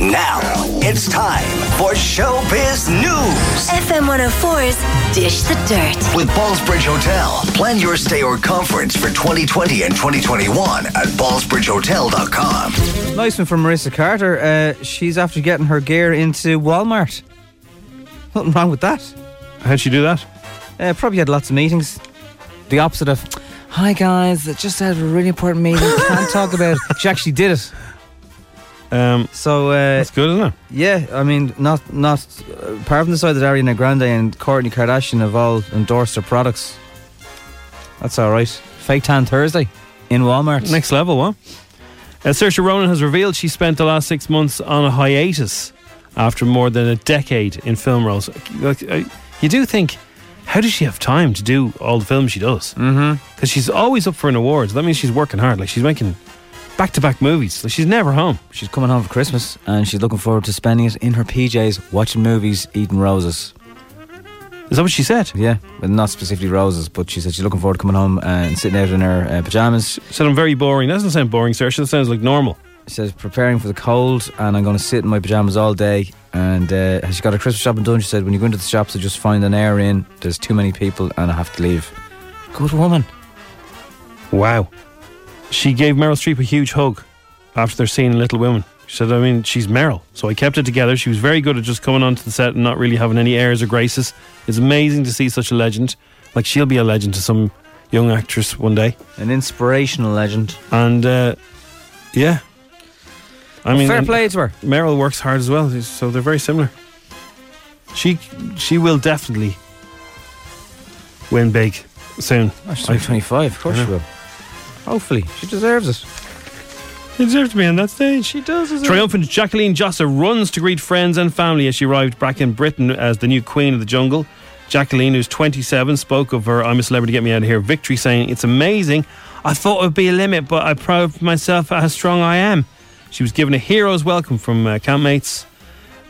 Now it's time for Showbiz News FM 104's Dish the Dirt. with Ballsbridge Hotel. Plan your stay or conference for 2020 and 2021 at ballsbridgehotel.com. Nice one from Marissa Carter. Uh, she's after getting her gear into Walmart. Nothing wrong with that. How'd she do that? Uh, probably had lots of meetings. The opposite of, hi guys, I just had a really important meeting. Can't talk about it. She actually did it. Um, So, uh, that's good, isn't it? yeah, I mean, not, not uh, apart from the side that Ariana Grande and Kourtney Kardashian have all endorsed their products. That's all right. Fake Tan Thursday in Walmart. Next level, what? Uh, Saoirse Ronan has revealed she spent the last six months on a hiatus after more than a decade in film roles. Like, uh, you do think, how does she have time to do all the films she does? Because mm-hmm. she's always up for an award. So That means she's working hard. Like she's making back-to-back movies. Like she's never home. She's coming home for Christmas and she's looking forward to spending it in her PJs, watching movies, eating roses. Is that what she said? Yeah, but not specifically roses, but she said she's looking forward to coming home and sitting out in her uh, pajamas. Said I'm very boring. That doesn't sound boring, sir. That sounds like normal. She says preparing for the cold and I'm going to sit in my pajamas all day. And uh, she got her Christmas shopping done. She said when you go into the shops, I just find an hour in. There's too many people and I have to leave. Good woman. Wow. She gave Meryl Streep a huge hug after their scene in Little Women. She said, I mean, she's Meryl. So I kept it together. She was very good at just coming onto the set and not really having any airs or graces. It's amazing to see such a legend. Like, she'll be a legend to some young actress one day. An inspirational legend. And, uh, yeah. I mean, Fair and play to her. Meryl works hard as well, so they're very similar. She she will definitely win big soon. Oh, she's 25, of course she will. Hopefully. She deserves it. She deserves to be on that stage. She does. deserve. Triumphant Jacqueline Jossa runs to greet friends and family as she arrived back in Britain as the new queen of the jungle. Jacqueline, who's 27, spoke of her I'm a Celebrity, Get Me Out of Here victory, saying, It's amazing. I thought it would be a limit, but I proved myself how strong I am. She was given a hero's welcome from uh, campmates.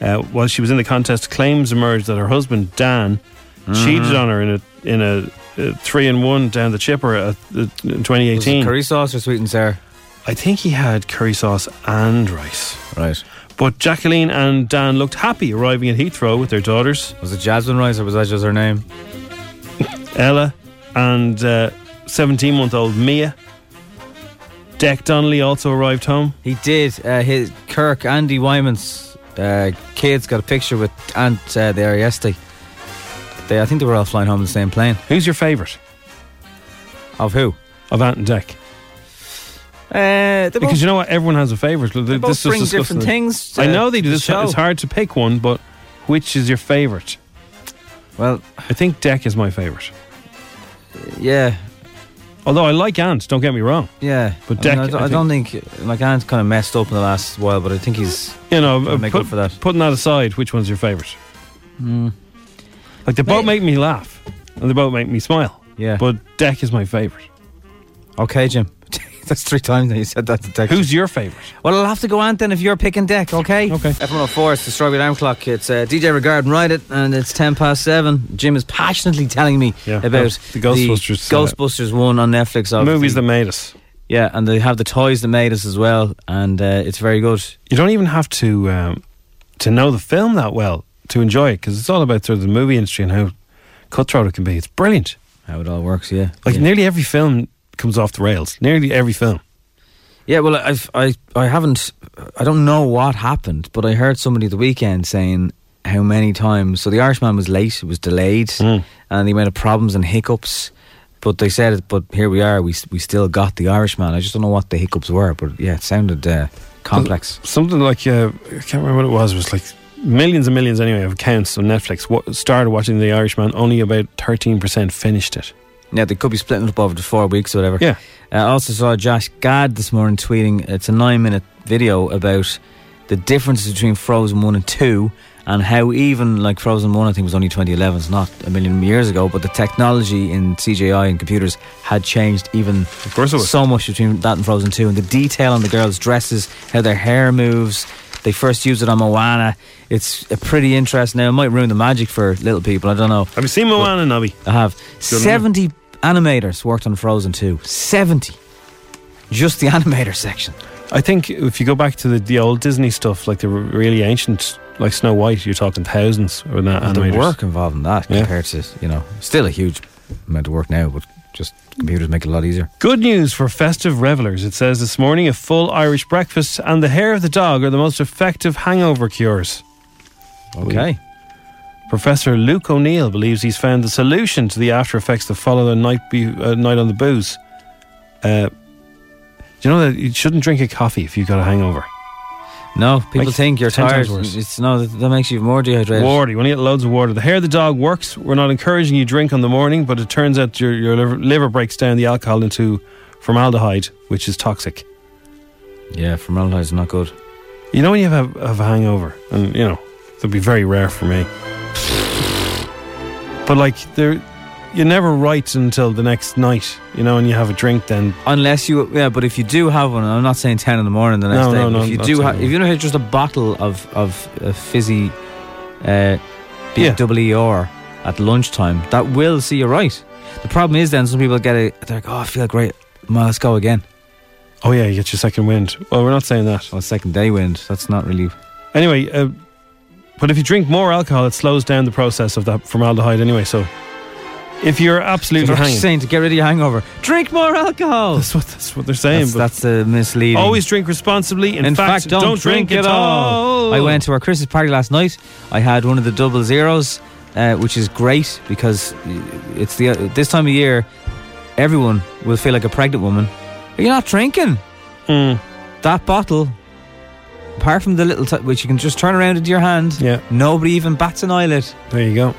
Uh, while she was in the contest, claims emerged that her husband, Dan, cheated on her in a in a, uh three and one down the chipper at, uh, in Was 2018. curry sauce or sweet and sour? I think he had curry sauce and rice. Right. But Jacqueline and Dan looked happy arriving at Heathrow with their daughters, Was it Jasmine Rice or was that just her name? Ella and 17 month old Mia. Dec Donnelly also arrived home. He did. Uh, his Kirk, Andy Wyman's uh, kids got a picture with Ant uh, there yesterday. They, I think they were all flying home in the same plane. Who's your favourite Of who? of Ant and Dec? Uh, Because both, you know what? Everyone has a favourite. they both bring different things. I know they do. the It's, it's hard to pick one, but which is your favourite? Well, I think Dec is my favourite. yeah, Although I like Ant, don't get me wrong. yeah. But I, mean, Dec, I, don't, I I don't think like Ant's kind of messed up in the last while, but I think he's You know, uh, make put- up for that. putting that aside, which one's your favourite? Like they both make me laugh and they both make me smile. yeah. But Dec is my favourite. okay, Jim. That's three times now you said that to Dec. Who's your favourite? Well, I'll have to go on then if you're picking dec, okay? Okay. F104, it's the Strawberry Alarm Clock. It's uh, DJ Regard and Ride It, and it's 10 past 7. Jim is passionately telling me Yeah, about the Ghostbusters, uh, Ghostbusters one on Netflix. Obviously. Movies that made us. Yeah, and they have the toys that made us as well, and uh, it's very good. You don't even have to um, to know the film that well to enjoy it because it's all about sort of the movie industry and how cutthroat it can be. It's brilliant. How it all works, yeah. Like yeah. nearly every film comes off the rails. Nearly every film. Yeah, well, I've, I I haven't. I don't know what happened, but I heard somebody the weekend saying how many times. So the Irishman was late; it was delayed, and he might have problems and hiccups. But they said, it, but here we are. We we still got the Irishman. I just don't know what the hiccups were, but yeah, it sounded uh, complex. Something like uh, I can't remember what it was. It was like millions and millions anyway of accounts on Netflix. Started watching The Irishman? Only about thirteen percent finished it. Yeah, they could be splitting up over the four weeks or whatever. Yeah. Uh, I also saw Josh Gad this morning tweeting. It's a nine-minute video about the differences between Frozen One and Two, and how even like Frozen One, I think was only 2011. It's not a million years ago, but the technology in CGI and computers had changed even Of course it was. so much between that and Frozen Two, and the detail on the girls' dresses, how their hair moves. They first used it on Moana. It's a pretty interesting. Now it might ruin the magic for little people. I don't know. Have you seen Moana, Nobby? I have. Good 70 animators worked on Frozen 2. 70. Just the animator section. I think if you go back to the, the old Disney stuff, like the really ancient, like Snow White, you're talking thousands or that And the work involved in that Yeah. compared to, you know, still a huge amount of work now, but just computers make it a lot easier. Good news for festive revelers. It says this morning a full Irish breakfast and the hair of the dog are the most effective hangover cures. Okay. Professor Luke O'Neill believes he's found the solution to the after effects that follow a night, be, uh, night on the booze. Uh, do you know that you shouldn't drink a coffee if you've got a hangover? No, people Like, think you're tired. worse. It's no, that, makes you more dehydrated. Water. You want to get loads of water. The hair of the dog works. We're not encouraging you drink on the morning, but it turns out your, your liver, liver breaks down the alcohol into formaldehyde, which is toxic. Yeah, formaldehyde is not good. You know when you have, have a hangover, and you know that'd be very rare for me. But like there, you never write until the next night, you know, and you have a drink. Then Unless you, yeah, but if you do have one, I'm not saying 10 in the morning the next No, day. no, but no, if you do 10 have, if you know, just a bottle of, of uh, fizzy uh, Yeah. BWR at lunchtime, that will see you right. The problem is then some people get it, they're like, oh, I feel great. Well, let's go again. oh yeah, you get your second wind. Well, we're not saying that. Well, second day wind. That's not really. Anyway, uh, but if you drink more alcohol, it slows down the process of that formaldehyde anyway. So if you're So absolutely they're saying to get rid of your hangover, drink more alcohol. that's what that's what they're saying. That's, but that's the misleading. always drink responsibly. In, In fact, don't, drink, at all. I went to our Christmas party last night. I had one of the double zeros, uh, which is great because it's the this time of year. Everyone will feel like a pregnant woman. Are You're not drinking Mm, that bottle. Apart from the little, t- which you can just turn around into your hand. yeah, Nobody even bats an eyelid. there you go.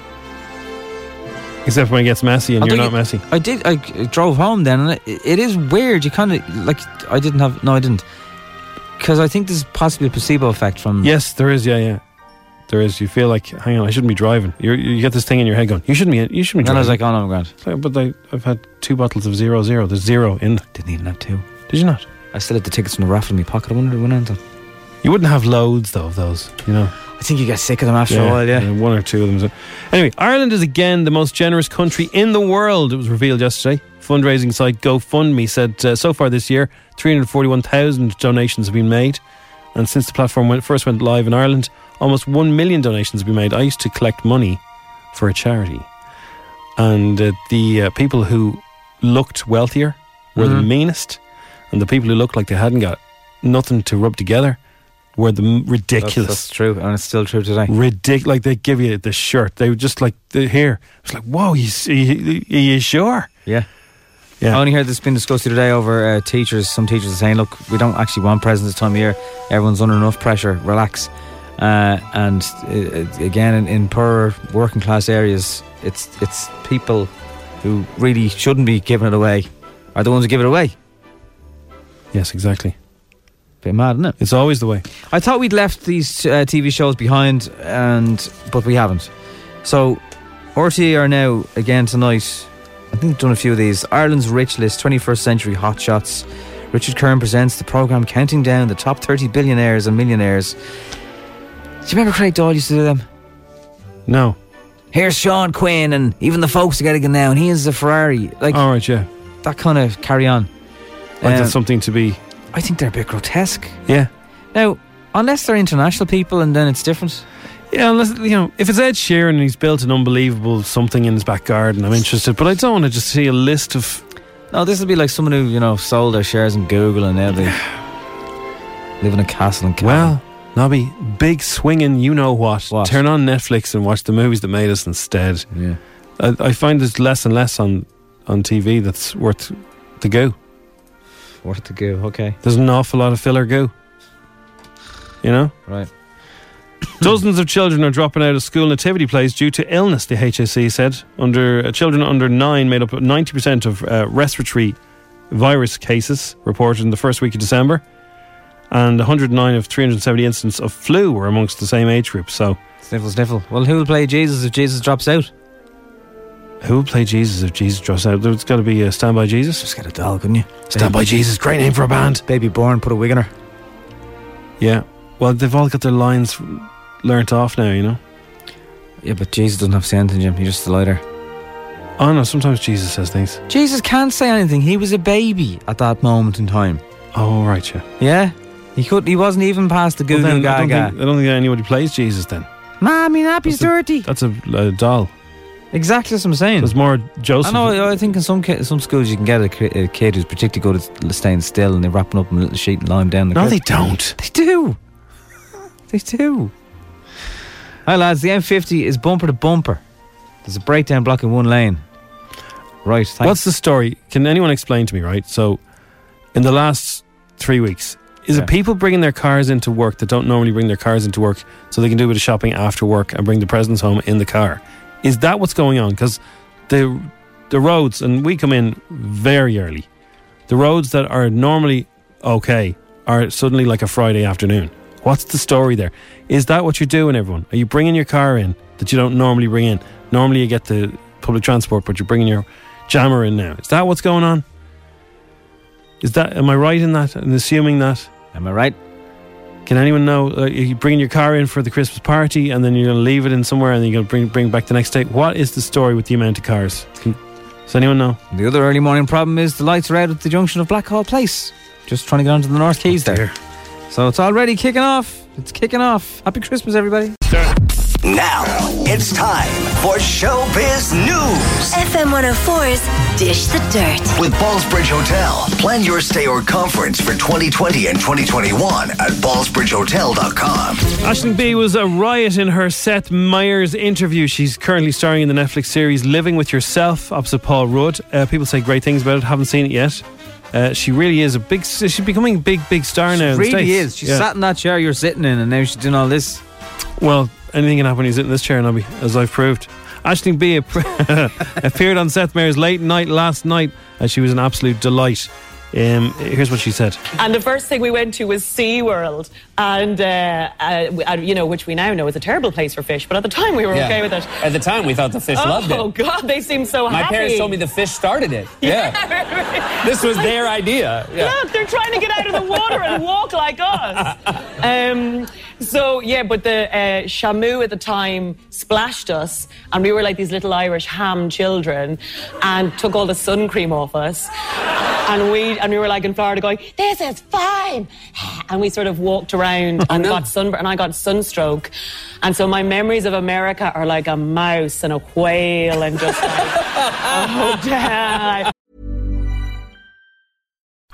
Except when it gets messy and Although you're not you- messy. I did. I drove home then, and it, it is weird. You kind of like. I didn't have. No, I didn't. Because I think there's possibly a placebo effect from. Yes, there is. Yeah, yeah. There is. You feel like, hang on, I shouldn't be driving. You're, you get this thing in your head going, you shouldn't be. You shouldn't be And I was like, oh no. Like, but I, I've had two bottles of zero zero. There's zero in. Didn't even have two. Did you not? I still had the tickets in the raffle in my pocket. I wondered when I ended. You wouldn't have loads though of those. You know. I think you get sick of them after a while, yeah. one or two of them. Anyway, Ireland is again the most generous country in the world. It was revealed yesterday. Fundraising site GoFundMe said uh, so far this year, 341,000 donations have been made. And since the platform went, first went live in Ireland, almost 1 million donations have been made. I used to collect money for a charity. And uh, the uh, people who looked wealthier were the Mhm. meanest. And the people who looked like they hadn't got nothing to rub together were the ridiculous. That's, that's true, and it's still true today. Ridiculous. Like they give you the shirt. They would just like the here. It's like, whoa, you, you, you, you sure? Yeah. Yeah. I only heard this been discussed today over uh, teachers. Some teachers are saying, look, we don't actually want presents this time of year. Everyone's under enough pressure. Relax. Uh, and uh, again, in, in poorer working class areas, it's it's people who really shouldn't be giving it away are the ones who give it away. Yes, exactly. Bit mad, isn't it? It's always the way. I thought we'd left these uh, TV shows behind, and but we haven't. So, RTE are now again tonight. I think done a few of these. Ireland's Rich List, 21st Century Hot Shots. Richard Curran presents the programme counting down the top 30 billionaires and millionaires. Do you remember Craig Doyle used to do them? No. Here's Sean Quinn and even the folks are getting now, and he is a Ferrari. Like All right, yeah. that kind of carry on. Like Um, that's something to be. I think they're a bit grotesque. Yeah. Now, unless they're international people, and then it's different. Yeah, unless you know, if it's Ed Sheeran and he's built an unbelievable something in his back garden, I'm interested. But I don't want to just see a list of No, this would be like someone who you know sold their shares in Google and now they live in a castle in Cavan. Well, Nobby, big swinging, you know what. What? Turn on Netflix and watch the movies that made us instead. yeah. I, I find there's less and less on, on TV that's worth the go. Worth to go. Okay. There's an awful lot of filler go. You know? Right. Dozens of children are dropping out of school nativity plays due to illness, the HSE said. Under uh, Children under nine made up 90% of uh, respiratory virus cases reported in the first week of December. And 109 of 370 incidents of flu were amongst the same age group. So, Sniffle, sniffle. Well, who will play Jesus if Jesus drops out? Who would play Jesus if Jesus drops out? There's got to be a Stand By Jesus. Just get a doll, couldn't you? Stand By Jesus, great name for a band. Baby born, put a wig on her. Yeah. Well, they've all got their lines learnt off now, you know? Yeah, but Jesus doesn't have say anything, Jim. He's just a lighter. Oh, no, sometimes Jesus says things. Jesus can't say anything. He was a baby at that moment in time. Oh, right, yeah. Yeah? He could. He wasn't even past the Well, Goo then, Goo I, don't think, I don't think anybody plays Jesus then. Mommy, nappy's That's a- dirty. That's a, a doll. Exactly what I'm saying. There's more Joseph. I know. I think in some ki- some schools you can get a, a kid who's particularly good at staying still, and they wrap him up in a little sheet and him down. The No, crib. they don't. They do. They do. Hi lads, the M50 is bumper to bumper. There's a breakdown blocking one lane. Right. Thanks. What's the story? Can anyone explain to me, right? So, in the last three weeks, is Yeah. it people bringing their cars into work that don't normally bring their cars into work so they can do a bit of shopping after work and bring the presents home in the car? Is that what's going on? Because the, the roads, and we come in very early, the roads that are normally okay are suddenly like a Friday afternoon. What's the story there? Is that what you're doing, everyone? Are you bringing your car in that you don't normally bring in? Normally you get the public transport, but you're bringing your jammer in now. Is that what's going on? Is that am I right in that and assuming that? Am I right? Can anyone know? Uh, you bringing your car in for the Christmas party and then you're going to leave it in somewhere and then you're going to bring bring it back the next day. What is the story with the amount of cars? Can, does anyone know? The other early morning problem is the lights are out at the junction of Blackhall Place. Just trying to get onto the North Quays there. So it's already kicking off. It's kicking off. Happy Christmas, everybody. Now it's time for Showbiz News FM 104's Dish the Dirt. with Ballsbridge Hotel. Plan your stay or conference for 2020 and 2021 at ballsbridgehotel.com. Aisling Bea was a riot in her Seth Meyers interview. She's currently starring in the Netflix series Living with Yourself opposite Paul Rudd. Uh, people say great things about it. Haven't seen it yet. Uh, she really is a big. She's becoming a big, big star now. in the really is. She Yeah. sat in that chair you're sitting in, and now she's doing all this. Well, anything can happen when you sit in this chair, Nobby, as I've proved. Aisling Bea appeared on Seth Meyers late night last night, and she was an absolute delight. Um, here's what she said. And the first thing we went to was SeaWorld, and, uh, uh, you know, which we now know is a terrible place for fish, but at the time we were Yeah. okay with it. At the time, we thought the fish oh, loved it. Oh God, they seemed so My happy. My parents told me the fish started it. Yeah. this was their idea. Yeah. Look, they're trying to get out of the water and walk like us. Um, so, yeah, but the uh, Shamu at the time splashed us, and we were like these little Irish ham children, and took all the sun cream off us. And we and we were like in Florida going, this is fine. And we sort of walked around and got sunburn, and I got sunstroke. And so my memories of America are like a mouse and a whale and just like, oh, dad.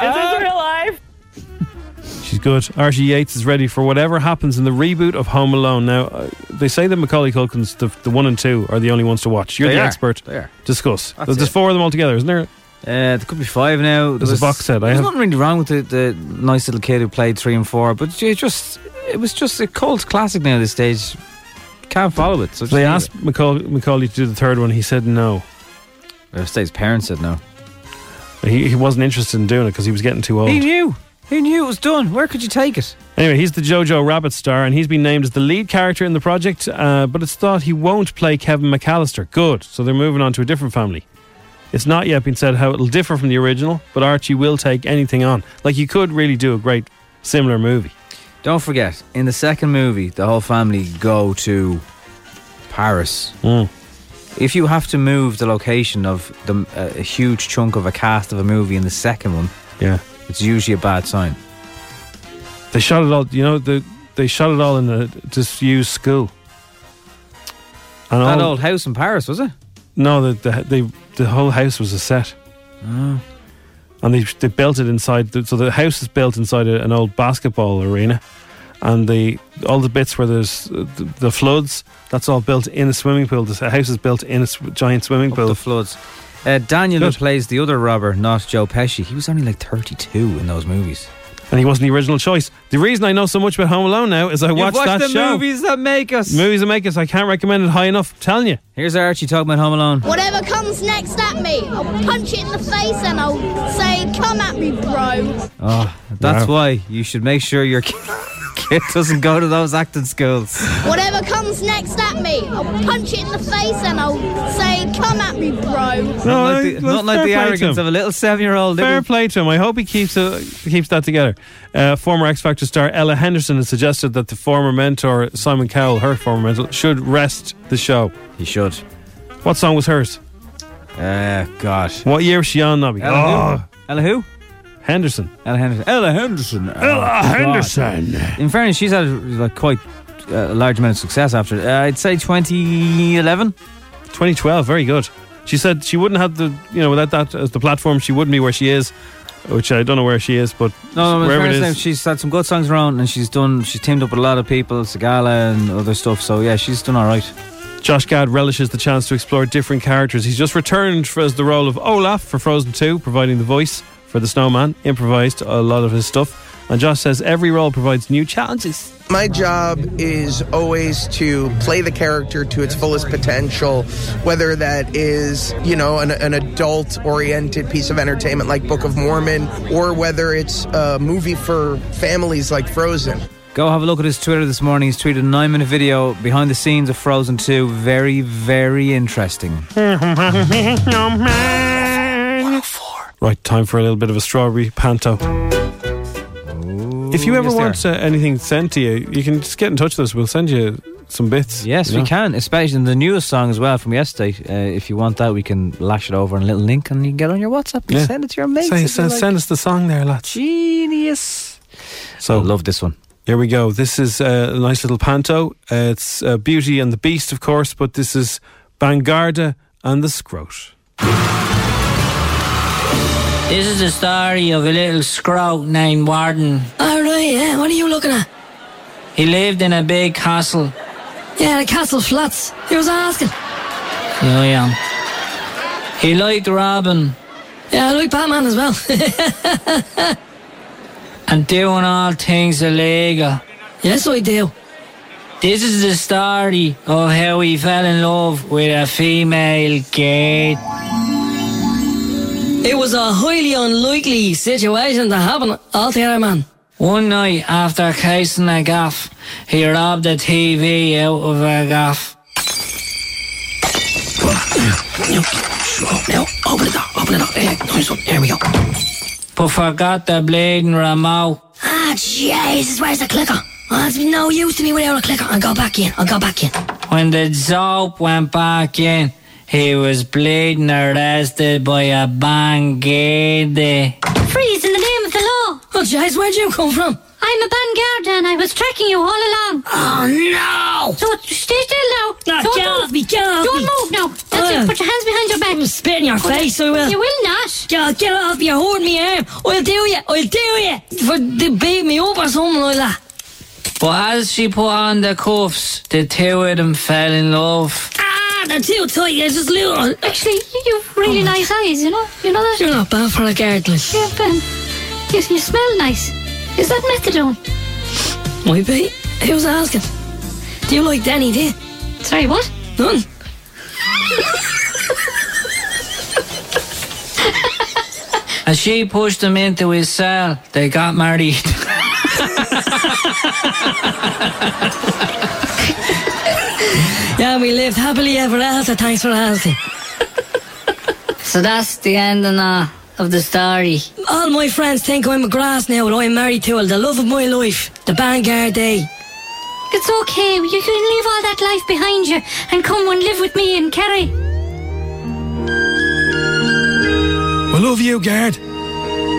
Is this real life? She's good. Archie Yates is ready for whatever happens in the reboot of Home Alone. Now, uh, they say that Macaulay Culkin's the, the one and two are the only ones to watch. You're They the are. expert. They are. Discuss. That's There's it. four of them altogether, isn't there? Uh, there could be five now. There's a box set. I There's have- nothing really wrong with the, the nice little kid who played three and four, but it just it was just a cult classic now at this stage. Can't follow it. So So they just asked Macaulay, Macaulay to do the third one. He said no. leave it. Uh, his parents said no. He, he wasn't interested in doing it because he was getting too old. He knew. He knew it was done. Where could you take it? Anyway, he's the Jojo Rabbit star, and he's been named as the lead character in the project. Uh, but it's thought he won't play Kevin McCallister. Good. So they're moving on to a different family. It's not yet been said how it'll differ from the original, but Archie will take anything on. Like you could really do a great similar movie. Don't forget, in the second movie, the whole family go to Paris. If you have to move the location of the, uh, a huge chunk of a cast of a movie in the second one, Yeah. it's usually a bad sign. They shot it all. You know, the, they shot it all in a disused school. And that all- old house in Paris, was it? No, the the, they, the whole house was a set. Oh. And they they built it inside. The, so the house is built inside a, an old basketball arena, and the all the bits where there's uh, the, the floods. That's all built in a swimming pool. The house is built in a sw- giant swimming pool. The floods. Uh, Daniel, who Good. plays the other robber, not Joe Pesci, he was only like 32 in those movies. and he wasn't the original choice. The reason I know so much about Home Alone now is I You've watched, watched that the show. movies that make us. Movies that make us. I can't recommend it high enough. I'm telling you. Here's Archie talking about Home Alone. Whatever comes next at me, I'll punch it in the face and I'll say, Come at me, bro. Oh, that's Wow. why you should make sure your kid kid doesn't go to those acting schools. Whatever comes next at me, I'll punch it in the face and I'll say, Come at me, bro. No, not like the, well, not like the arrogance of a little seven-year-old. Fair little- play to him. I hope he keeps uh, keeps that together. Uh, former X Factor star Ella Henderson has suggested that the former mentor Simon Cowell, her former mentor, should rest the show. He should. What song was hers? Uh, God. What year was she on, Nobby? Ella Oh, who? Ella who? Henderson. Ella Henderson. Ella Henderson. Oh, Ella God. Henderson. In fairness, she's had like quite uh, a large amount of success after. Uh, I'd say 2011. 2012, very good. She said she wouldn't have the, you know, without that as the platform, she wouldn't be where she is, which I don't know where she is, but No, no, wherever it is. she's had some good songs around, and she's done. She's teamed up with a lot of people, Sigala and other stuff. So yeah, she's done all right. Josh Gad relishes the chance to explore different characters. He's just returned for, as the role of Olaf for Frozen 2, providing the voice for the snowman, improvised a lot of his stuff. And Josh says every role provides new challenges. My job is always to play the character to its fullest potential, whether that is, you know, an, an adult oriented piece of entertainment like Book of Mormon, or whether it's a movie for families like Frozen. Go have a look at his Twitter this morning. He's tweeted a nine minute video behind the scenes of Frozen 2. Very, very interesting. Right, time for a little bit of a strawberry panto. if you ever yes, want uh, anything sent to you, you can just get in touch with us. We'll send you some bits. Yes, you we can, especially in the newest song as well from yesterday. Uh, if you want that, we can lash it over in a little link and you can get on your WhatsApp and Yeah. send it to your mates. Say- send, like. send us the song there, lads. Genius. So I love this one. Here we go. This is uh, a nice little panto. Uh, it's uh, Beauty and the Beast, of course, but this is Bangarda and the Scroat. This is the story of a little scroat named Warden. Oh, all right, yeah. What are you looking at? He lived in a big castle. Yeah, the castle flats. He was asking. Oh, yeah. He liked Robin. Yeah, I like Batman as well. and doing all things illegal. yes, I do. This is the story of how he fell in love with a female gate. It was a highly unlikely situation to happen altogether, man. One night after casing a gaff, he robbed a TV out of a gaff. Now, open it up, open it up. Nice one. There we go. But forgot the bleeding remote. Ah, Jesus, where's the clicker? Oh, it's no use to me without a clicker. I'll go back in. I'll go back in. When the soap went back in, he was bleeding arrested by a bangade. Freeze in the name of the law. Oh, Jazz, where'd you come from? I'm a Vanguard and I was tracking you all along. Oh, no! So stay still now. No, Don't get move. off me, get off Don't me. move now. That's Oh. it. Put your hands behind your back. I'll spit in your face, I will. You will not. Get, get off me, you're holding me arm. I'll do you, I'll do you. For they beat me up or something like that. But as she put on the cuffs, the two of them fell in love. Ah, they're too tight, they're just little. Actually, you, you've really oh. nice eyes, you know? You know that? You're not bad for a guard, like. Yeah, Ben. You, you smell nice. Is that methadone? Might be. Who's asking? Do you like Danny, do you? Sorry, what? None. As she pushed him into his cell, they got married. Yeah, we lived happily ever after, thanks for asking. so that's the ending uh, of the story. All my friends think I'm a grass now and I'm married to her, the love of my life, the Vanguard Day. It's okay. You can leave all that life behind you and come and live with me in Kerry. I love you, Gerd.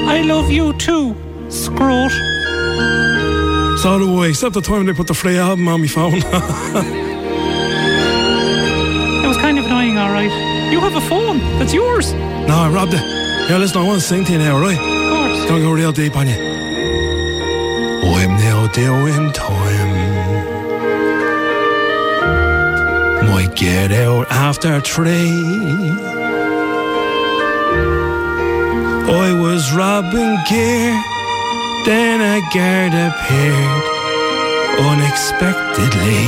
I love you too, Scrot. So do I. Except the time they put the free album on my phone. Kind of annoying, all right. You have a phone. That's yours. no, I robbed it. Yeah, listen, I want to sing to you now, right? Of course. Gonna go real deep on you. I'm now doing time. Might get out after three. I was robbing gear, then a guard appeared unexpectedly.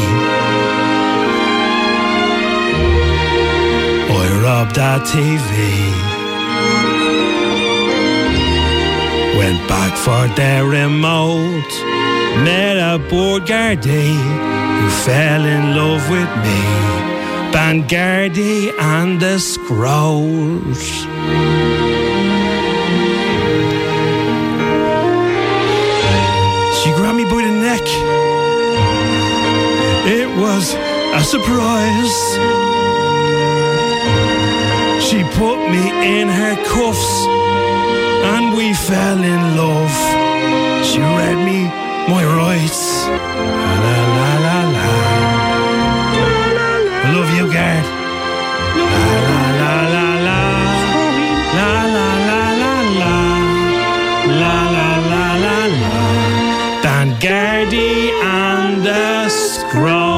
I TV. Went back for the remote. Met a board guardie who fell in love with me. Bangardi and the Scrolls. She grabbed me by the neck. It was a surprise. She put me in her cuffs and we fell in love. She read me my rights. La la la la. I love you, Gard. La la la la la. La la la la la. La la la la la. Dan Gardy and the Scrolls.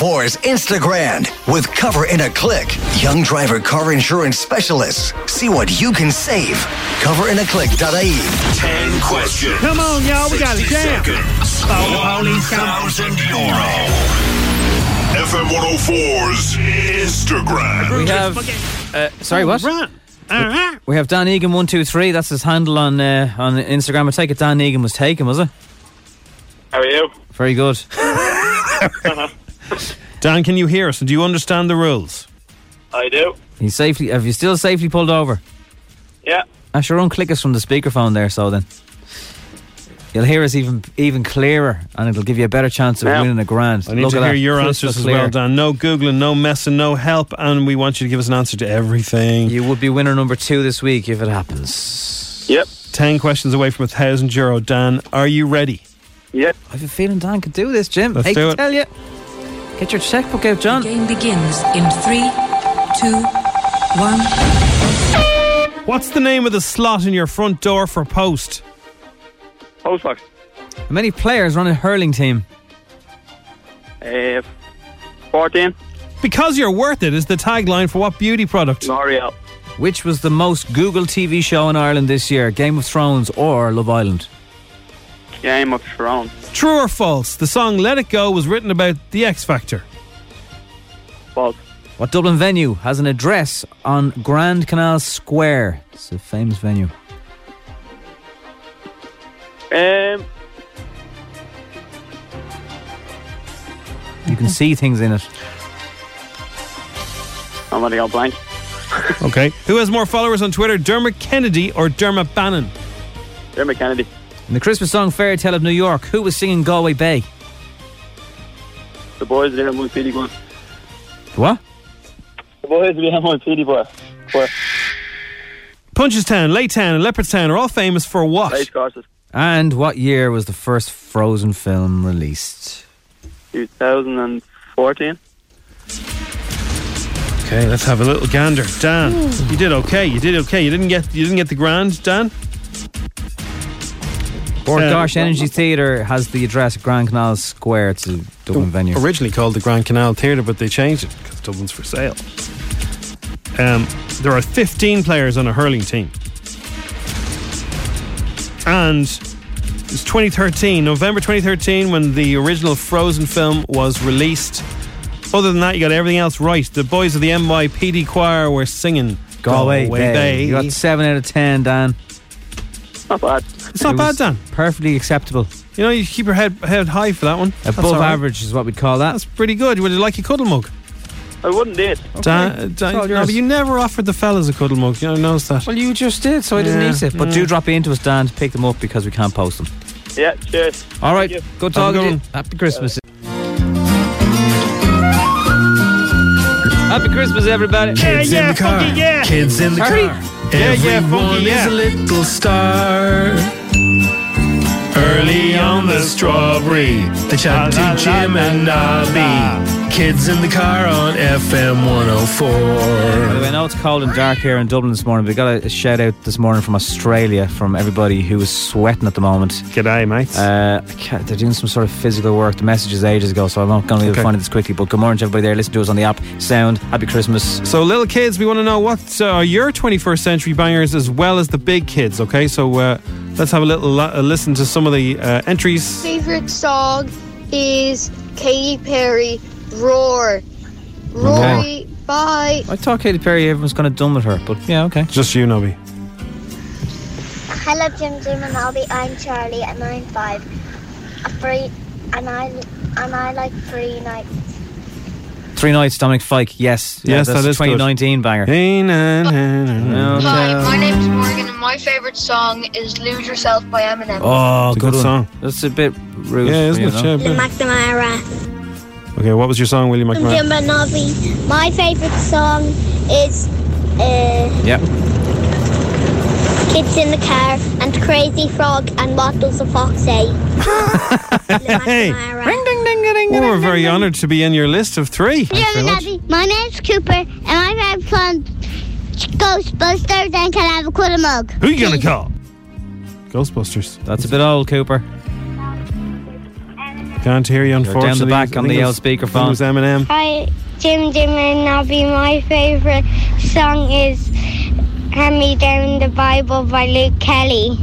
904's Instagram with Cover in a Click. Young driver car insurance specialists. See what you can save. Coverinaclick.ie. 10 questions. Come on, y'all. We got a jam. Seconds, oh. FM 104's Instagram. We have. Uh, sorry, oh, what? We- uh-huh. We have Dan Egan one two three. That's his handle on uh, on Instagram. I take it Dan Egan was taken, was it? How are you? Very good. Uh-huh. Dan, can you hear us? And do you understand the rules? I do. He's safely. Have you still safely pulled over? Yeah. I sure unclick us from the speakerphone there. So then you'll hear us even even clearer, and it'll give you a better chance of Now, winning a grand. I need Look to at hear that, your crystal answers as clear. well, Dan. No Googling, no messing, no help, and we want you to give us an answer to everything. You would be winner number two this week if it happens. Yep. 10 questions away from a thousand euro. Dan, are you ready? Yep. I have a feeling Dan could do this, Jim. Let's Hate do to it. tell you. Get your checkbook out, John. The game begins in three, two, one. What's the name of the slot in your front door for post? Postbox. How many players run a hurling team? Uh, 14. Because you're worth it is the tagline for what beauty product? L'Oreal. Which was the most Google TV show in Ireland this year? Game of Thrones or Love Island? Game of Thrones. True or false? The song Let It Go was written about the X Factor. False. What Dublin venue has an address on Grand Canal Square? It's a famous venue. Um, You can see things in it. I'm gonna go blank. Okay. Who has more followers on Twitter, Dermot Kennedy or Dermot Bannon? Dermot Kennedy. In the Christmas song Fairy Tale of New York, who was singing Galway Bay? The boys there my PD boy. What? The boys there my PD boy. Boy. Punchestown, Laytown, and Leopardstown are all famous for what? Race courses. And what year was the first Frozen film released? 2014. Okay, let's have a little gander. Dan, you did okay. You did okay. You didn't get you didn't get the grand, Dan. Bord Uh, Gáis Energy Theatre has the address Grand Canal Square. It's a Dublin venue. Originally called the Grand Canal Theatre, but they changed it because Dublin's for sale. Um, there are 15 players on a hurling team. And it's 2013, November 2013, when the original Frozen film was released. Other than that, you got everything else right. The boys of the NYPD choir were singing Galway, Galway Bay. Bay. You got 7 out of 10, Dan. Not bad. It's not It bad, Dan. Perfectly acceptable. You know, you keep your head head high for that one. That's Above all right. average is what we'd call that. That's pretty good. Would you like a cuddle mug? I wouldn't date. Dan, Dan, all no, yours. but you never offered the fellas a cuddle mug. You know, notice that. Well, you just did, so I didn't Yeah, need it. But yeah. do mm. drop into us, Dan, to pick them up because we can't post them. Yeah, cheers. All right, Thank you. good Have a talking good to you. one. Happy Christmas. Happy Christmas, everybody. Kids in the car. Kids in the Sorry? car. Yeah, yeah, Everyone funky, yeah. is a little star. Early on the strawberry, they chat to Jim and la, Nobby. Kids in the car on FM By the 104. way, I know it's cold and dark here in Dublin this morning, but we got a, a shout out this morning from Australia from everybody who is sweating at the moment. G'day, mates. Uh, they're doing some sort of physical work. The message is ages ago, so I'm not going to be able to find it this quickly. But good morning to everybody there. Listen to us on the app. Sound. Happy Christmas. So, little kids, we want to know what uh, are your 21st century bangers as well as the big kids, okay? So, uh, let's have a little lo- uh, listen to some of the uh, entries. Favorite song is Katy Perry, Roar. Rory, bye. I thought Katy Perry, everyone's kind of done with her, but yeah, okay. Just you, Nobby. Hello, Jim Jim and Nobby. I'm Charlie and I'm five. A free, and I and I like free nights. Three Nights, Dominic Fike. Yes. Yeah, Yes, that's that a is good. 2019 banger. Hey, na, na, na. Okay. Hi, my name's Morgan and my favorite song is Lose Yourself by Eminem. Oh, It's a good, good one. song. That's a bit rude. Yeah, isn't for it? you, Yeah, know? but- McNamara. Okay, what was your song, William Jim McMahon? Jim and My favorite song is uh, Yeah. Kids in the Car and Crazy Frog and What Does the Fox Say? Hey, Ring ding ding ding well, we're very honoured to be in your list of three. Jim and My name's Cooper and my favorite song Ghostbusters and can I have a quarter mug? Who are you going to call? Ghostbusters. That's a bit old, Cooper. Can't hear you, Unfortunately, down the unfortunately. back I on the it old was- I speakerphone. It was Eminem. Hi, Jim Jim and Nobby. My favorite song is Hand Me Down the Bible by Luke Kelly.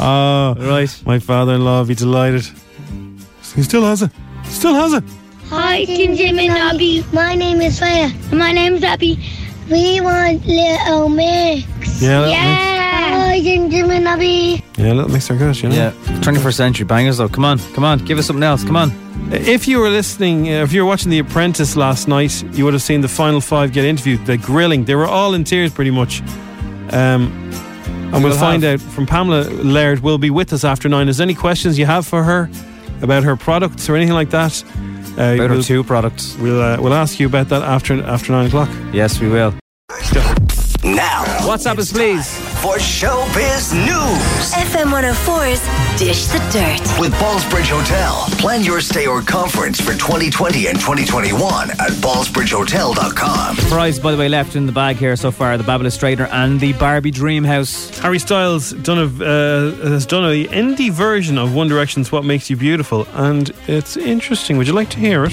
Oh, right. My father-in-law will be delighted. He still has it. Still has it. Hi, Jim Jim and Nobby. My name is Freya. My name's Abby. We want Little Mix. Yeah, Little yeah. Hi, Jim Jim and Nobby. Yeah, little mix are good, you know. Yeah. 21st century bangers, though. Come on. Come on. Give us something else. Come on. If you were listening, uh, if you were watching The Apprentice last night, you would have seen the final five get interviewed. The grilling, they were all in tears pretty much. Um, and we'll We'll find out from Pamela Laird. Will be with us after nine. Is there any questions you have for her about her products or anything like that? Uh, About her we'll, two products. we'll uh, we'll ask you about that after after nine o'clock. Yes, we will. Now, up, us, please. for Showbiz News FM 104's Dish the Dirt. with Ballsbridge Hotel. Plan your stay or conference for 2020 and 2021 at ballsbridgehotel.com. Prize, by the way, left in the bag here so far: the BaByliss Straightener and the Barbie Dream House. Harry Styles done a, uh, has done a indie version of One Direction's "What Makes You Beautiful," and it's interesting. Would you like to hear it?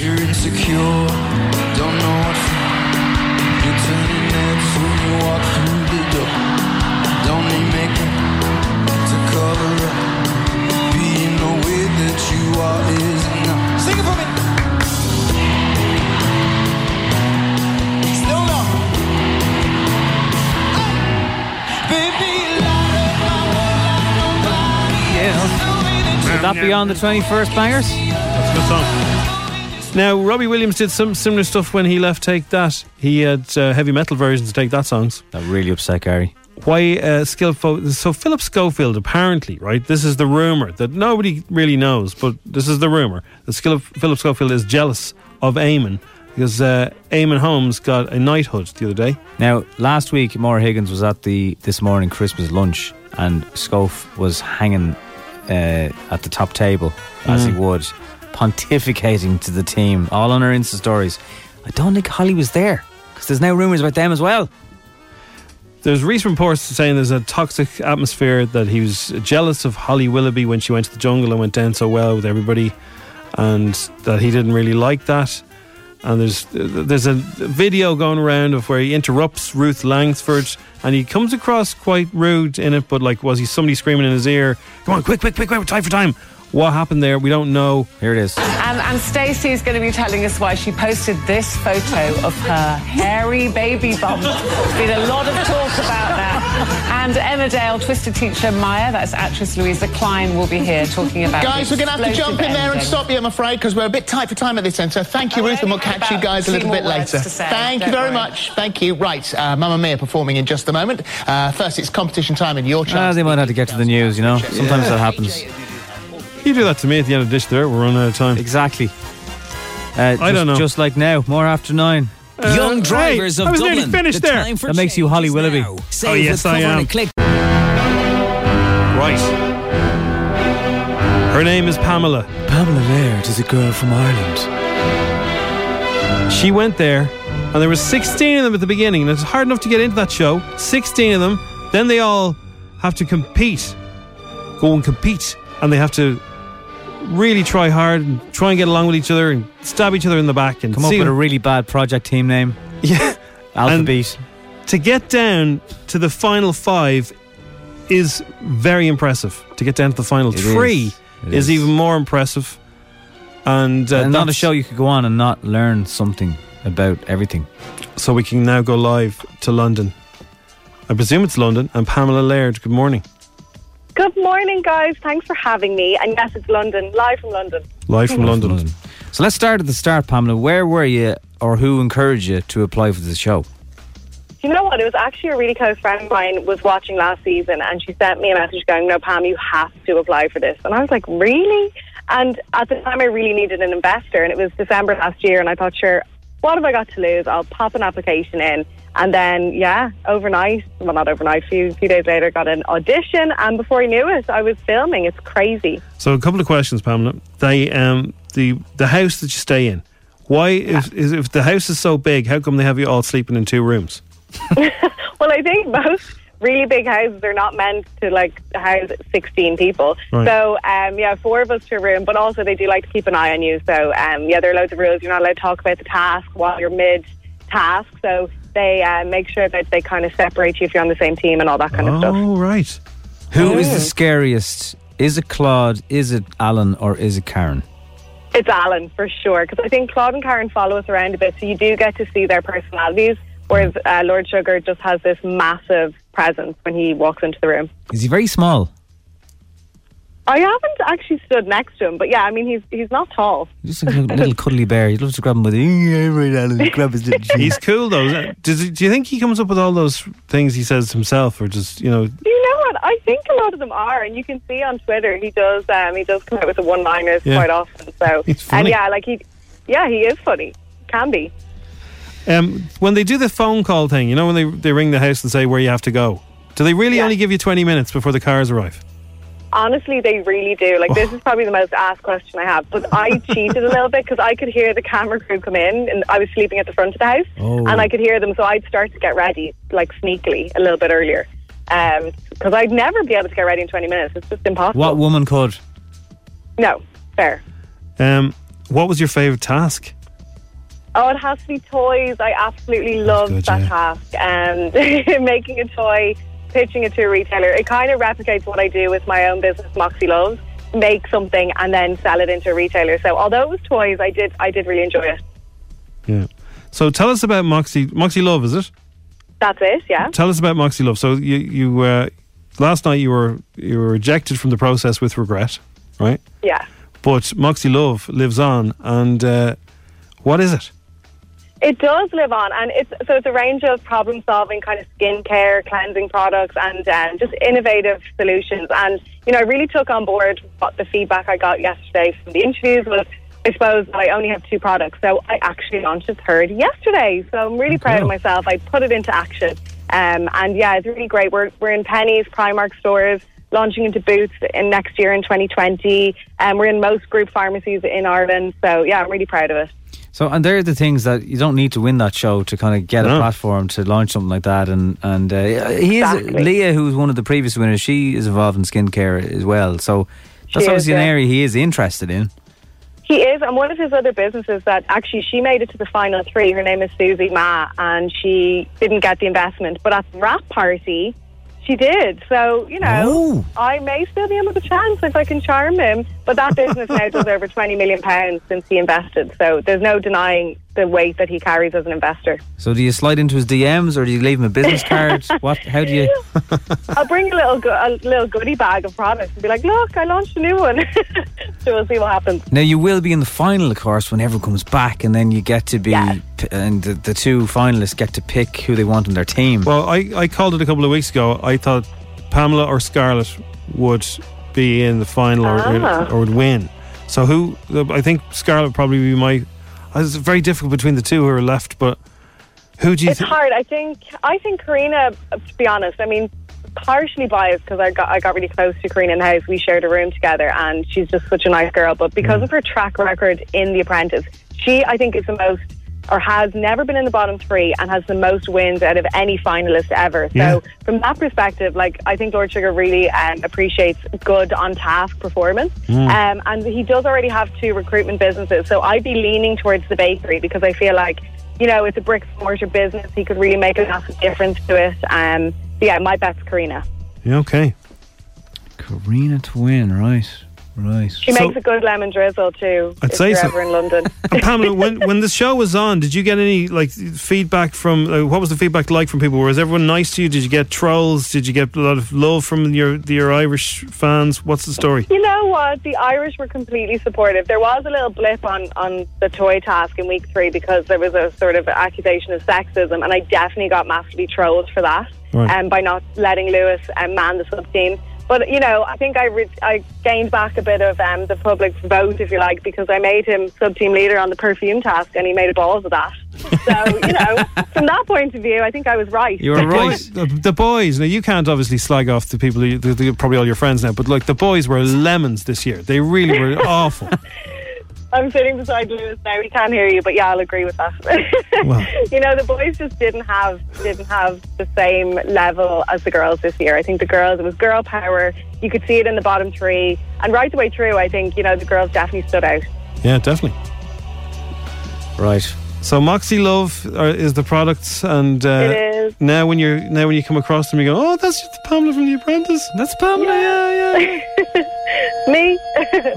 Beyond the 21st bangers? That's a good song. Now, Robbie Williams did some similar stuff when he left Take That. He had uh, heavy metal versions of Take That songs. That really upset Gary. Why, uh, Skillfo- so Philip Schofield apparently, right? This is the rumor that nobody really knows, but this is the rumor that Skil- Philip Schofield is jealous of Eamonn because uh, Eamonn Holmes got a knighthood the other day. Now, last week, Maura Higgins was at the this morning Christmas lunch, and Scof was hanging uh, at the top table, as Mm. he would, pontificating to the team, all on her Insta stories. I don't think Holly was there, because there's now rumours about them as well. There's recent reports saying there's a toxic atmosphere that he was jealous of Holly Willoughby when she went to the jungle and went down so well with everybody, and that he didn't really like that. And there's there's a video going around of where he interrupts Ruth Langsford, and he comes across quite rude in it. But like, was he somebody screaming in his ear? Come on, quick, quick, quick, quick! Time for time. What happened there? We don't know. Here it is. And, and Stacey is going to be telling us why she posted this photo of her hairy baby bump. There's been a lot of talk about that. And Emmerdale Twisted teacher Maya, that's actress Louisa Clein, will be here talking about. Guys, we're going to have to jump in there and stop you, I'm afraid, because we're a bit tight for time at this end. So thank you, Ruth, and we'll catch you guys a little bit later. say, Thank you don't very worry. much. Thank you. Right, uh, Mamma Mia performing in just a moment. Uh, first, it's competition time, in your Ah, chance. they might have to get to the news, you know. Sometimes that happens. You do that to me at the end of the dish. There, we're running out of time. Exactly. Uh, I just, don't know. Just like now, more after nine. Young Uh, drivers hey, of I was nearly Dublin. finished The there. time for That makes you Holly Willoughby. Oh yes, I am. Right. Her name is Pamela. Pamela Laird is a girl from Ireland. She went there, and there was 16 of them at the beginning, and it's hard enough to get into that show. 16 of them. Then they all have to compete, go and compete, and they have to really try hard and try and get along with each other and stab each other in the back and Come up with a really bad project team name. Yeah. Alphabet. to get down to the final five is very impressive. To get down to the final It three is. Is. is. even more impressive. And, uh, and not a show you could go on and not learn something about everything. So we can now go live to London. I presume it's London. And Pamela Laird, good morning. Good morning, guys. Thanks for having me. And yes, it's London, live from London. Live from London. So let's start at the start, Pamela. Where were you, or who encouraged you to apply for the show? You know what? It was actually a really close friend of mine was watching last season, and she sent me a message going, "No, Pam, you have to apply for this." And I was like, "Really?" And at the time, I really needed an investor, and it was December last year, and I thought, "Sure, what have I got to lose? I'll pop an application in." And then, yeah, overnight, well, not overnight, a few, few days later, got an audition, and before I knew it, I was filming. It's crazy. So a couple of questions, Pamela. They um the the house that you stay in. Why if is if the house is so big, how come they have you all sleeping in two rooms? Well, I think most really big houses are not meant to like house 16 people. Right. So, um, yeah, four of us to a room, but also they do like to keep an eye on you. So, um, yeah, there are loads of rules. You're not allowed to talk about the task while you're mid task. So they uh, make sure that they kind of separate you if you're on the same team and all that kind of stuff. Oh right. Who is Mm. the scariest? Is it Claude? Is it Alan? Or is it Karren? It's Alan for sure because I think Claude and Karren follow us around a bit, so you do get to see their personalities. Whereas uh, Lord Sugar just has this massive presence when he walks into the room. Is he very small? I haven't actually stood next to him, but yeah, I mean he's he's not tall. He's just a little cuddly bear. You'd love to grab him with the yeah, right, Alan. Grab his little cheek. He's cool though. Does he, do you think he comes up with all those things he says himself, or just you know? You know what? I think a lot of them are, and you can see on Twitter he does. Um, he does come out with the one-liners Yeah. quite often. So, He's funny. and yeah, like he, yeah, he is funny. Can be. Um, when they do the phone call thing, you know, when they they ring the house and say where you have to go, do they really only give you twenty minutes before the cars arrive? Honestly, they really do. Like this is probably the most asked question I have. But I cheated a little bit because I could hear the camera crew come in, and I was sleeping at the front of the house, Oh. and I could hear them. So I'd start to get ready, like sneakily, a little bit earlier, because I'd never be able to get ready in twenty minutes. It's just impossible. What woman could? No, fair. Um, what was your favorite task? Oh, it has to be toys. I absolutely love that yeah. task. And making a toy, pitching it to a retailer, it kind of replicates what I do with my own business, Moxie Loves. Make something and then sell it into a retailer. So although it was toys, I did I did really enjoy it. Yeah. So tell us about Moxie Moxie Love, is it? That's it, yeah. Tell us about Moxie Love. So you you uh, last night you were you were rejected from the process with regret. right? Yeah. But Moxie Love lives on, and uh, what is it? It does live on, and it's so it's a range of problem-solving kind of skincare, cleansing products, and um, just innovative solutions. And you know, I really took on board what the feedback I got yesterday from the interviews was. I suppose I only have two products, so I actually launched a third yesterday. So I'm really proud of myself. I put it into action, um, and yeah, it's really great. We're we're in Penny's, Primark stores, launching into Boots in next year in 2020, and we're in most group pharmacies in Ireland. So yeah, I'm really proud of it. So, and they're the things that you don't need to win that show to kind of get No. a platform to launch something like that. And and uh, he is Exactly. Leah, who's one of the previous winners. She is involved in skincare as well. So She that's is, obviously an yeah. area he is interested in. He is, and one of his other businesses that actually she made it to the final three. Her name is Susie Ma, and she didn't get the investment, but at the wrap party, she did. So you know, I may still be able to chance if I can charm him. But that business now does over twenty million pounds since he invested. So there's no denying the weight that he carries as an investor. So do you slide into his DMs or do you leave him a business card? what? How do you? I'll bring a little go- a little goodie bag of products and be like, "Look, I launched a new one." so we'll see what happens. Now you will be in the final, of course, when everyone comes back, and then you get to be, p- and the, the two finalists get to pick who they want on their team. Well, I, I called it a couple of weeks ago. I thought Pamela or Scarlett would be in the final or, Ah. or would win. So who? I think Scarlett probably be my. It's very difficult between the two who are left, but who do you It's think? hard. I think. I think Carina. uh, To be honest, I mean, partially biased because I got I got really close to Carina in the house. We shared a room together, and she's just such a nice girl. But because of her track record in The Apprentice, she I think is the most. Or has never been in the bottom three and has the most wins out of any finalist ever. Yeah. So, from that perspective, like I think Lord Sugar really um, appreciates good on task performance. Mm. Um, and he does already have two recruitment businesses. So I'd be leaning towards the bakery because I feel like, you know, it's a brick and mortar business. He could really make a massive difference to it. Um, so yeah, my bet's Carina. Yeah, okay. Carina to win, right? Right. She makes a good lemon drizzle too. I'd say so. ever in London. And Pamela, when when the show was on, did you get any like feedback from? Uh, what was the feedback like from people? Was everyone nice to you? Did you get trolls? Did you get a lot of love from your your Irish fans? What's the story? You know what? The Irish were completely supportive. There was a little blip on, on the toy task in week three because there was a sort of accusation of sexism, and I definitely got massively trolled for that Right. um, by not letting Lewis um, man the sub team. But you know, I think I re- I gained back a bit of um, the public vote, if you like, because I made him sub team leader on the perfume task, and he made a balls of that. So you know, from that point of view, I think I was right. the Boys, the, the boys. Now you can't obviously slag off the people. who- the- the- probably all your friends now, but like the boys were lemons this year. They really were awful. I'm sitting beside Lewis now. He can't hear you, but yeah, I'll agree with that. you know, the boys just didn't have didn't have the same level as the girls this year. I think the girls it was girl power. You could see it in the bottom three, and right the way through. I think you know the girls definitely stood out. Yeah, definitely. Right. So Moxie Love uh, is the product, and uh, It is. now when you're now when you come across them, you go, "Oh, that's just Pamela from The Apprentice." That's Pamela. Yeah, yeah. Me.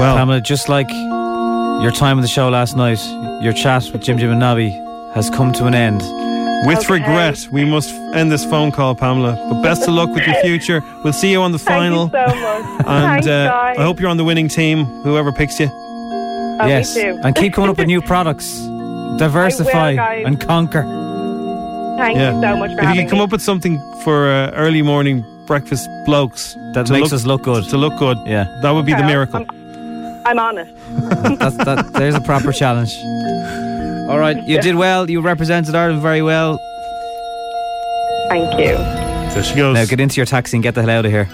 Well, Pamela, just like your time on the show last night, your chat with Jim Jim and Nobby has come to an end. With regret, we must end this phone call, Pamela. But best of luck with your future. We'll see you on the final. Thank you so much. And Thanks, uh, guys. I hope you're on the winning team, whoever picks you. Oh, me yes, too. and keep coming up with new products. Diversify guys. and conquer. Thank you so much for if you having can come me. up with something for uh, early morning breakfast blokes That to makes us look good. To look good, yeah, that would be Okay, the I'm- miracle. I'm honest. That's, that, there's a proper challenge. All right, you did well. You represented Ireland very well. Thank you. There she goes. Now get into your taxi and get the hell out of here.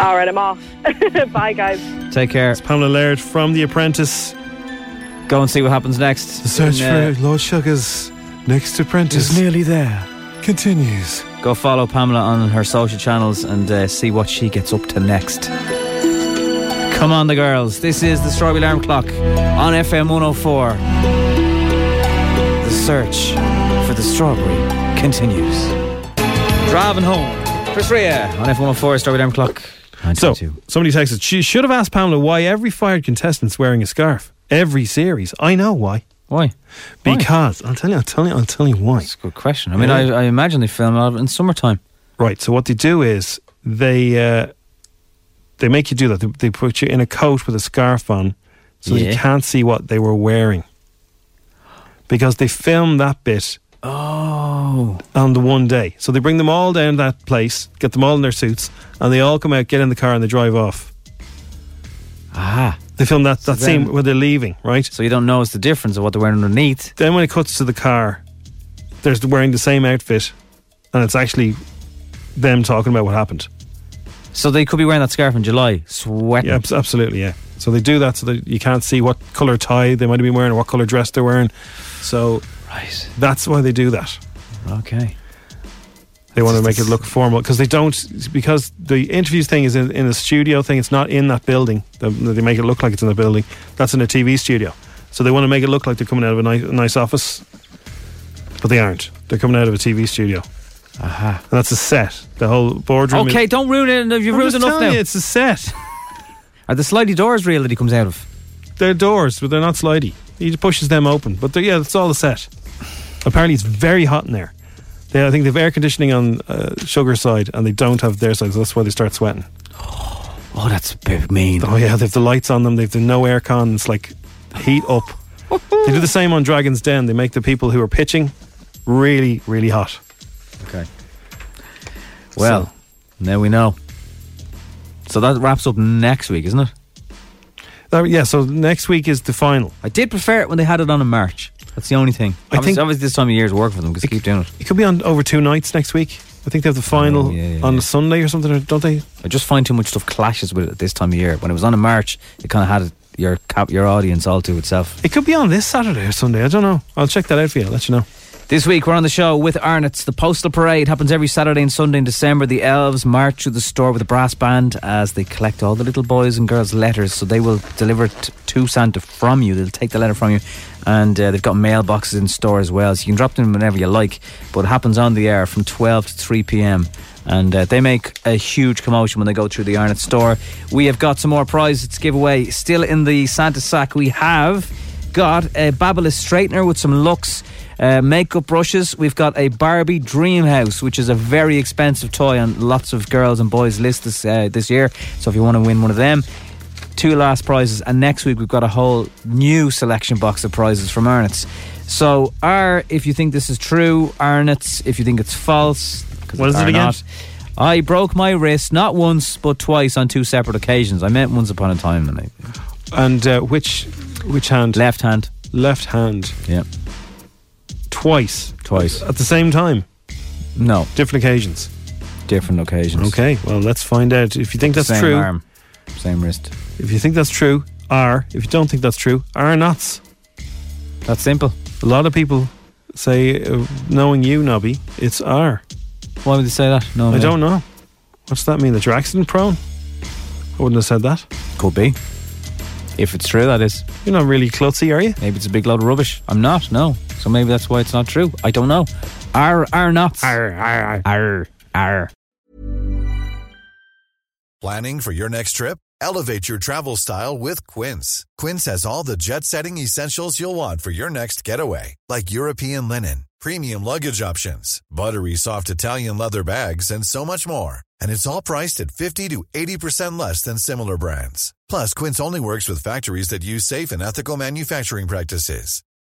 All right, I'm off. Bye, guys. Take care. It's Pamela Laird from The Apprentice. Go and see what happens next. The search And, uh, for Lord Sugar's next apprentice is nearly there. Continues. Go follow Pamela on her social channels and uh, see what she gets up to next. Come on, the girls. This is the Strawberry Alarm Clock on FM 104. The search for the strawberry continues. Driving home. Chris Rea on FM 104 Strawberry Alarm Clock. So, somebody texted, she should have asked Pamela why every fired contestant's wearing a scarf. Every series. I know why. Why? Because, I'll tell you, I'll tell you, I'll tell you why. That's a good question. I mean, I, I imagine they film a lot of it in summertime. Right, so what they do is they uh, they make you do that. They, they put you in a coat with a scarf on, so you can't see what they were wearing. Because they filmed that bit Oh. on the one day. So they bring them all down that place, get them all in their suits, and they all come out, get in the car, and they drive off. Ah. They film that, that then- scene where they're leaving, right? So you don't notice the difference of what they're wearing underneath. Then when it cuts to the car, they're wearing the same outfit, and it's actually them talking about what happened. So they could be wearing that scarf in July, sweating. Yeah, absolutely, yeah. So they do that so that you can't see what colour tie they might have been wearing or what colour dress they're wearing. So right. that's why they do that. Okay. They want to make it look formal because they don't because the interviews thing is in, in a studio thing. It's not in that building. They, they make it look like it's in the building. That's in a TV studio. So they want to make it look like they're coming out of a nice, a nice office, but they aren't. They're coming out of a TV studio. Aha. And that's a set. The whole boardroom. Okay, is, don't ruin it. You've I'm ruined enough now. you, it's a set. Are the slidey doors real that he comes out of? They're doors, but they're not slidey. He pushes them open. But yeah, it's all the set. Apparently, it's very hot in there. They, I think they've air conditioning on uh, Sugar side, and they don't have their side, so that's why they start sweating. Oh, that's a bit mean. Oh yeah, they've the lights on them. They've the no aircon. It's like heat up. they do the same on Dragon's Den. They make the people who are pitching really, really hot. Well, now we know. So that wraps up next week, isn't it? Uh, yeah. So next week is the final. I did prefer it when they had it on in March. That's the only thing. I obviously, think- obviously this time of year is work for them because keep doing it. It could be on over two nights next week. I think they have the final Oh, yeah, yeah, on yeah. a Sunday or something, don't they? I just find too much stuff clashes with it at this time of year. When it was on in March, it kind of had your cap, your audience all to itself. It could be on this Saturday or Sunday. I don't know. I'll check that out for you. I'll let you know. This week we're on the show with Arnott's. The Postal Parade happens every Saturday and Sunday in December. The elves march through the store with a brass band as they collect all the little boys and girls' letters. So they will deliver it to Santa from you. They'll take the letter from you, and uh, they've got mailboxes in store as well. So you can drop them whenever you like. But it happens on the air from twelve to three p.m. And uh, they make a huge commotion when they go through the Arnott store. We have got some more prizes to give away. Still in the Santa sack, we have got a BaByliss straightener with some Lux uh, makeup brushes. We've got a Barbie Dream House, which is a very expensive toy on lots of girls and boys' lists this, uh, this year. So if you want to win one of them, two last prizes. And next week we've got a whole new selection box of prizes from Arnott's. So, R, if you think this is true, Arnott's, if you think it's false, what is it again? not. I broke my wrist not once but twice on two separate occasions. I meant once upon a time, and I, And uh, which which hand? left hand. Left hand. Yeah, Twice. twice. At the same time. No, Different occasions. different occasions. Okay. Well, let's find out. If you think that's same true, arm, same wrist. if you think that's true, R. If you don't think that's true, R nots. That's simple. A lot of people say, uh, knowing you, Nobby, it's R. Why would they say that? No, I don't know. What's that mean? That you're accident prone? I wouldn't have said that. Could be. If it's true, that is. You're not really klutzy, are you? Maybe it's a big load of rubbish. I'm not. No. So maybe that's why it's not true. I don't know. Are are not. R, R, R. Are are. Planning for your next trip? Elevate your travel style with Quince. Quince has all the jet setting essentials you'll want for your next getaway, like European linen, premium luggage options, buttery soft Italian leather bags, and so much more. And it's all priced at 50 to 80% less than similar brands. Plus, Quince only works with factories that use safe and ethical manufacturing practices.